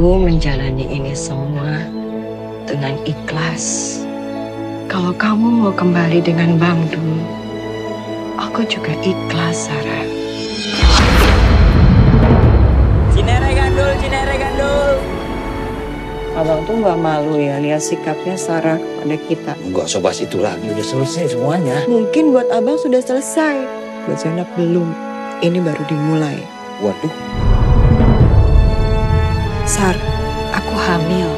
Aku menjalani ini semua dengan ikhlas. Kalau kamu mau kembali dengan Bang Dul, aku juga ikhlas, Sarah. Cinere gandul, cinere gandul. Abang tuh nggak malu ya lihat sikapnya Sarah kepada kita. Enggak usah bahas itu lagi, udah selesai semuanya. Mungkin buat abang sudah selesai, buat Zainab belum. Ini baru dimulai. Waduh, Sar, aku hamil.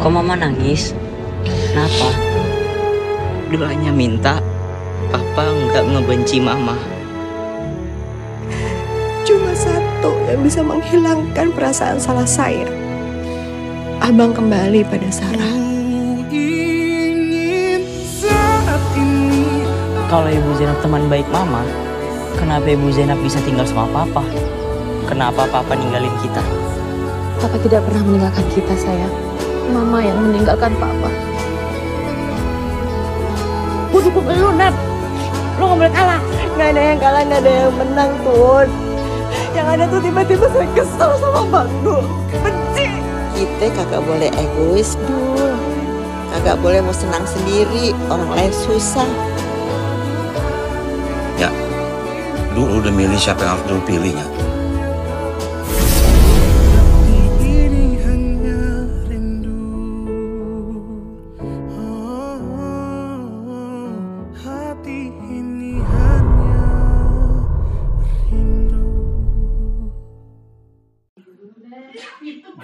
Kok mama nangis? Kenapa? Dulu hanya minta papa nggak ngebenci mama. Cuma satu yang bisa menghilangkan perasaan salah saya. Abang kembali pada Sarah. Kalau ibu Zainab teman baik mama, kenapa ibu Zainab bisa tinggal sama papa? Kenapa papa ninggalin kita? Papa tidak pernah meninggalkan kita, sayang. Mama yang meninggalkan Papa. Gue dukung lu, Nat. Lu gak boleh kalah. Gak ada yang kalah, gak ada yang menang, Tun. Yang ada tuh tiba-tiba saya kesel sama Bang Dul. Benci. Kita kagak boleh egois dul. Kagak boleh mau senang sendiri, orang lain susah. Lu udah milih siapa yang harus lu pilihnya.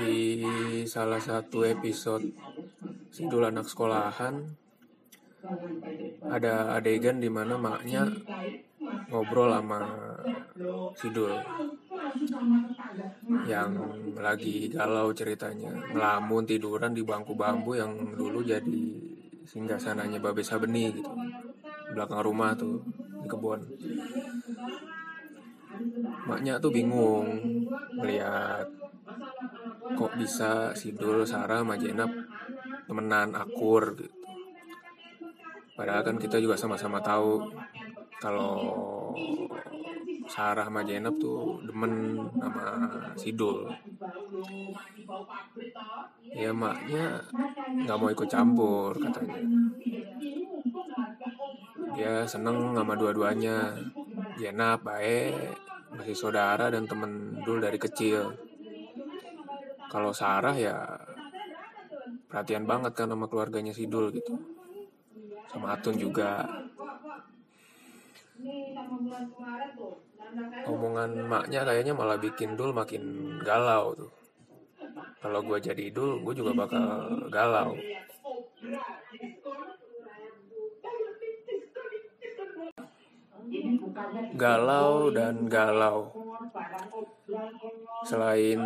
di salah satu episode Sidul anak sekolahan ada adegan di mana maknya ngobrol sama Sidul yang lagi galau ceritanya. Ngelamun tiduran di bangku bambu yang dulu jadi singgah sananya Babe Sabeni gitu. Belakang rumah tuh di kebun. Maknya tuh bingung melihat kok bisa Sidul, Sarah, sama Jenab temenan akur gitu. Padahal kan kita juga sama-sama tahu kalau Sarah sama Jenab tuh demen sama Sidul. Ya maknya nggak mau ikut campur katanya. Dia seneng sama dua-duanya. Jenab baik, masih saudara dan temen dul dari kecil kalau Sarah ya perhatian banget kan sama keluarganya Sidul gitu sama Atun juga omongan maknya kayaknya malah bikin Dul makin galau tuh. Kalau gue jadi Dul gue juga bakal galau. Galau dan galau. Selain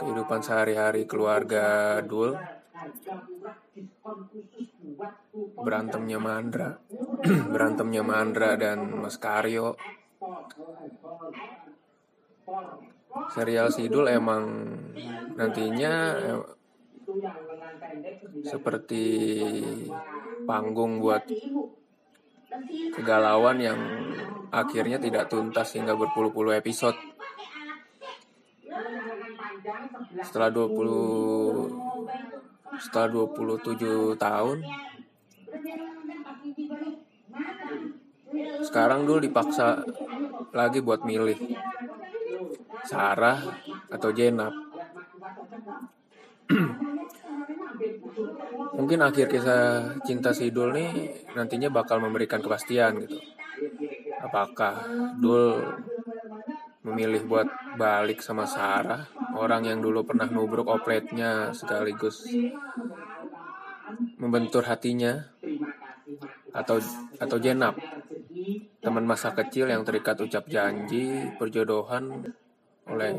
kehidupan sehari-hari keluarga Dul berantemnya Mandra berantemnya Mandra dan Mas Karyo. Serial Sidul emang nantinya eh, seperti panggung buat kegalauan yang akhirnya tidak tuntas hingga berpuluh-puluh episode. Setelah 20 setelah 27 tahun sekarang dulu dipaksa lagi buat milih. Sarah atau Jenab mungkin akhir kisah cinta Sidul nih nantinya bakal memberikan kepastian gitu. Apakah Dul memilih buat balik sama Sarah orang yang dulu pernah nubruk opletnya sekaligus membentur hatinya atau atau Jenab teman masa kecil yang terikat ucap janji perjodohan oleh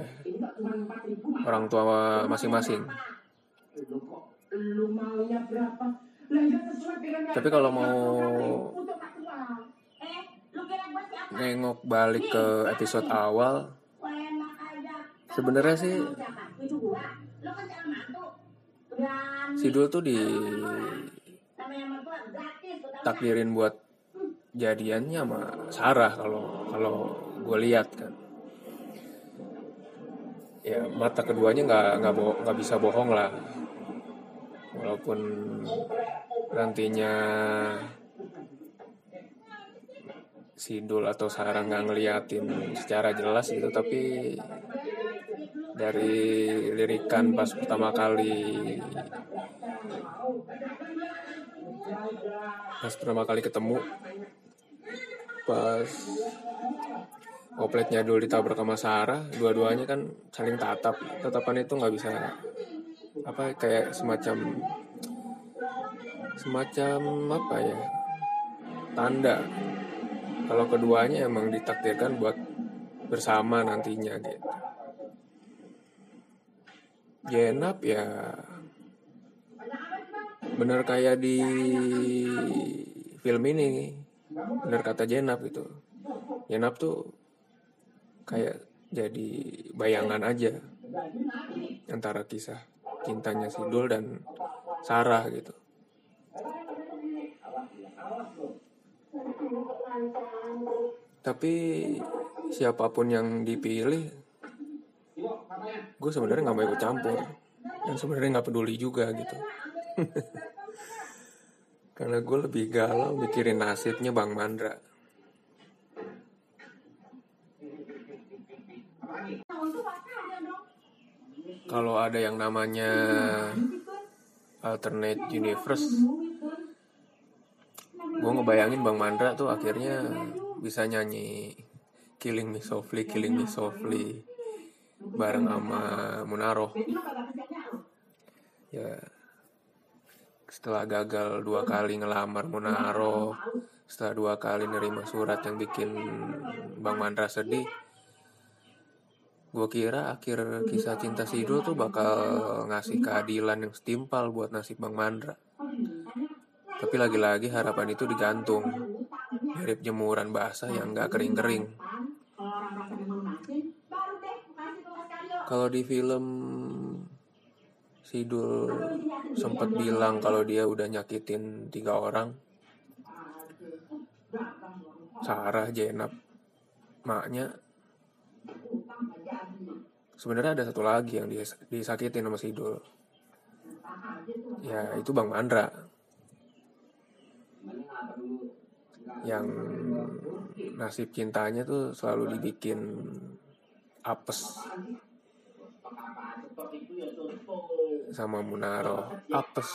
orang tua masing-masing. Tapi kalau mau nengok balik ke episode awal sebenarnya sih Sidul tuh di takdirin buat jadiannya sama Sarah kalau kalau gue lihat kan. Ya mata keduanya nggak nggak bo- bisa bohong lah. Walaupun nantinya Sidul atau Sarah nggak ngeliatin secara jelas gitu tapi dari lirikan pas pertama kali pas pertama kali ketemu pas Opletnya dulu ditabrak sama Sarah, dua-duanya kan saling tatap. Tatapan itu nggak bisa apa kayak semacam semacam apa ya tanda kalau keduanya emang ditakdirkan buat bersama nantinya gitu. Jenap ya bener kayak di film ini bener kata Jenap gitu. Jenap tuh kayak jadi bayangan aja antara kisah cintanya Sidul dan Sarah gitu. Tapi siapa pun yang dipilih gue sebenarnya nggak mau ikut campur. Dan sebenarnya nggak peduli juga gitu karena gue lebih galau mikirin nasibnya Bang Mandra. Kalau ada yang namanya alternate universe gue ngebayangin Bang Mandra tuh akhirnya bisa nyanyi Killing Me Softly, Killing Me Softly bareng sama Munaro ya setelah gagal dua kali ngelamar Munaro setelah dua kali nerima surat yang bikin Bang Mandra sedih gue kira akhir kisah cinta Sidul tuh bakal ngasih keadilan yang setimpal buat nasib Bang Mandra. Tapi lagi-lagi harapan itu digantung mirip jemuran basah yang gak kering-kering. Kalau di film Sidul sempat bilang kalau dia udah nyakitin tiga orang. Sarah, Jenab, maknya. Sebenarnya ada satu lagi yang dis- disakitin sama Sidul ya itu Bang Mandra. Yang nasib cintanya tuh selalu dibikin apes sama Munaro. apes.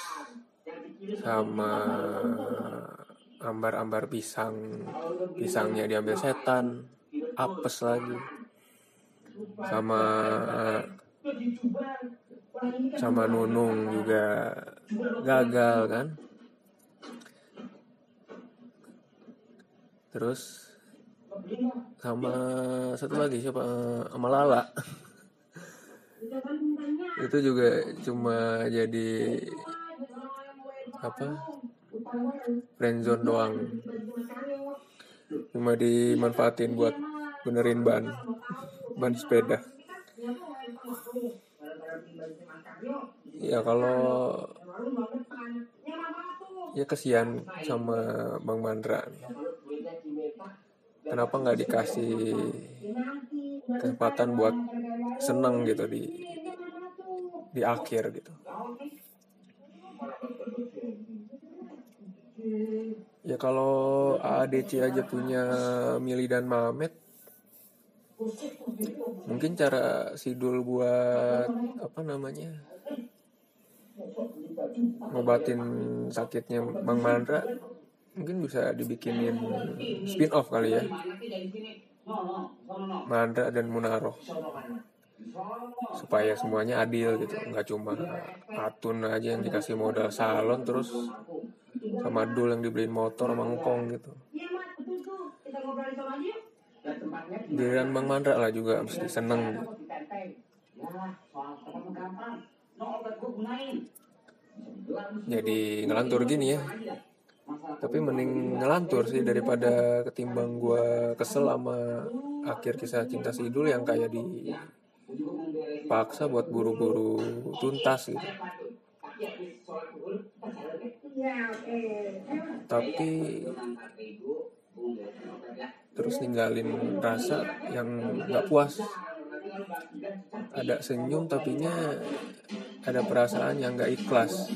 sama ambar-ambar pisang. Pisangnya diambil setan. apes lagi. Sama sama Nunung juga gagal kan? Terus sama satu lagi siapa? Eh, sama Lala itu juga cuma jadi apa? Friendzone doang. Cuma dimanfaatin buat benerin ban. Ban sepeda. Ya kalau ya kesian sama Bang Mandra. Kenapa nggak dikasih kesempatan buat seneng gitu di di akhir gitu. Ya kalau AADC aja punya Mili dan Mamet mungkin cara Sidul buat apa namanya ngobatin sakitnya Bang Mandra mungkin bisa dibikinin spin off kali ya Mandra dan Munaro. Supaya semuanya adil gitu nggak cuma Atun aja yang dikasih modal salon terus sama Dul yang dibeliin motor sama ngkong gitu. Giliran Bang Mandra lah juga mesti seneng. Gitu. jadi ngelantur gini ya tapi mending ngelantur sih daripada ketimbang gua kesel sama akhir kisah cinta Sidul yang kayak di paksa buat buru-buru tuntas gitu. Tapi terus ninggalin rasa yang nggak puas. Ada senyum tapinya ada perasaan yang nggak ikhlas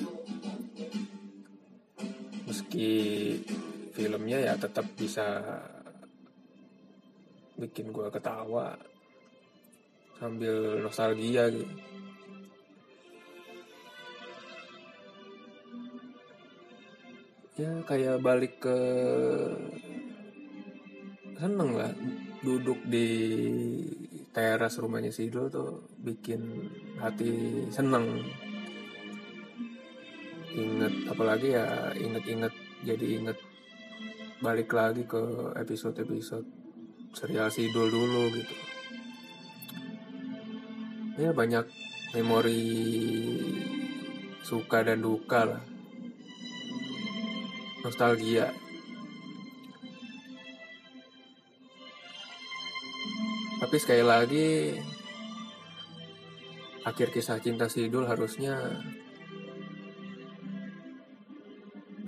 meski filmnya ya tetap bisa bikin gue ketawa sambil nostalgia gitu. Ya kayak balik ke seneng lah duduk di teras rumahnya Sidul tuh bikin hati seneng. Inget apalagi ya inget-inget jadi inget balik lagi ke episode-episode serial Sidul dulu gitu. Ya banyak memori suka dan duka lah. Nostalgia. Tapi sekali lagi akhir kisah cinta Sidul harusnya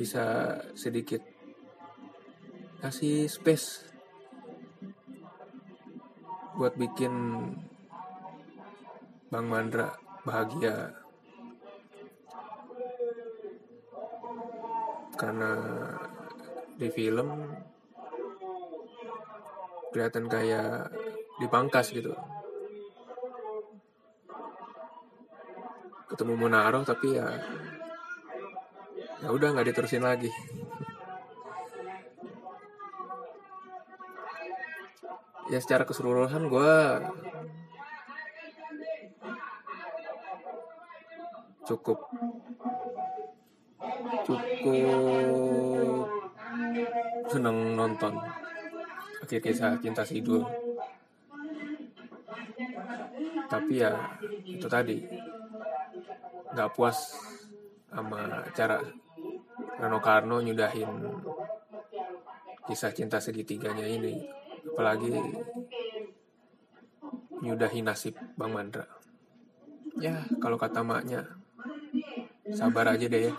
bisa sedikit kasih space buat bikin Bang Mandra bahagia. Karena di film kelihatan kayak dipangkas gitu. Ketemu Munaro tapi ya ya udah nggak diterusin lagi. Ya secara keseluruhan gue cukup cukup seneng nonton akhir kisah cinta Sidul tapi ya itu tadi. Nggak puas sama cara Rano Karno nyudahin kisah cinta segitiganya ini apalagi nyudahin nasib Bang Mandra ya kalau kata maknya sabar aja deh ya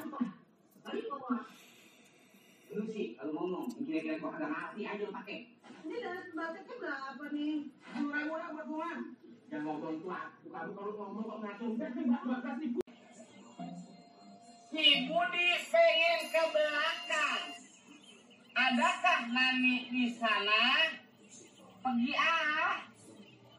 Si Budi pengen ke belakang. Adakah Nani di sana? Pergi ah.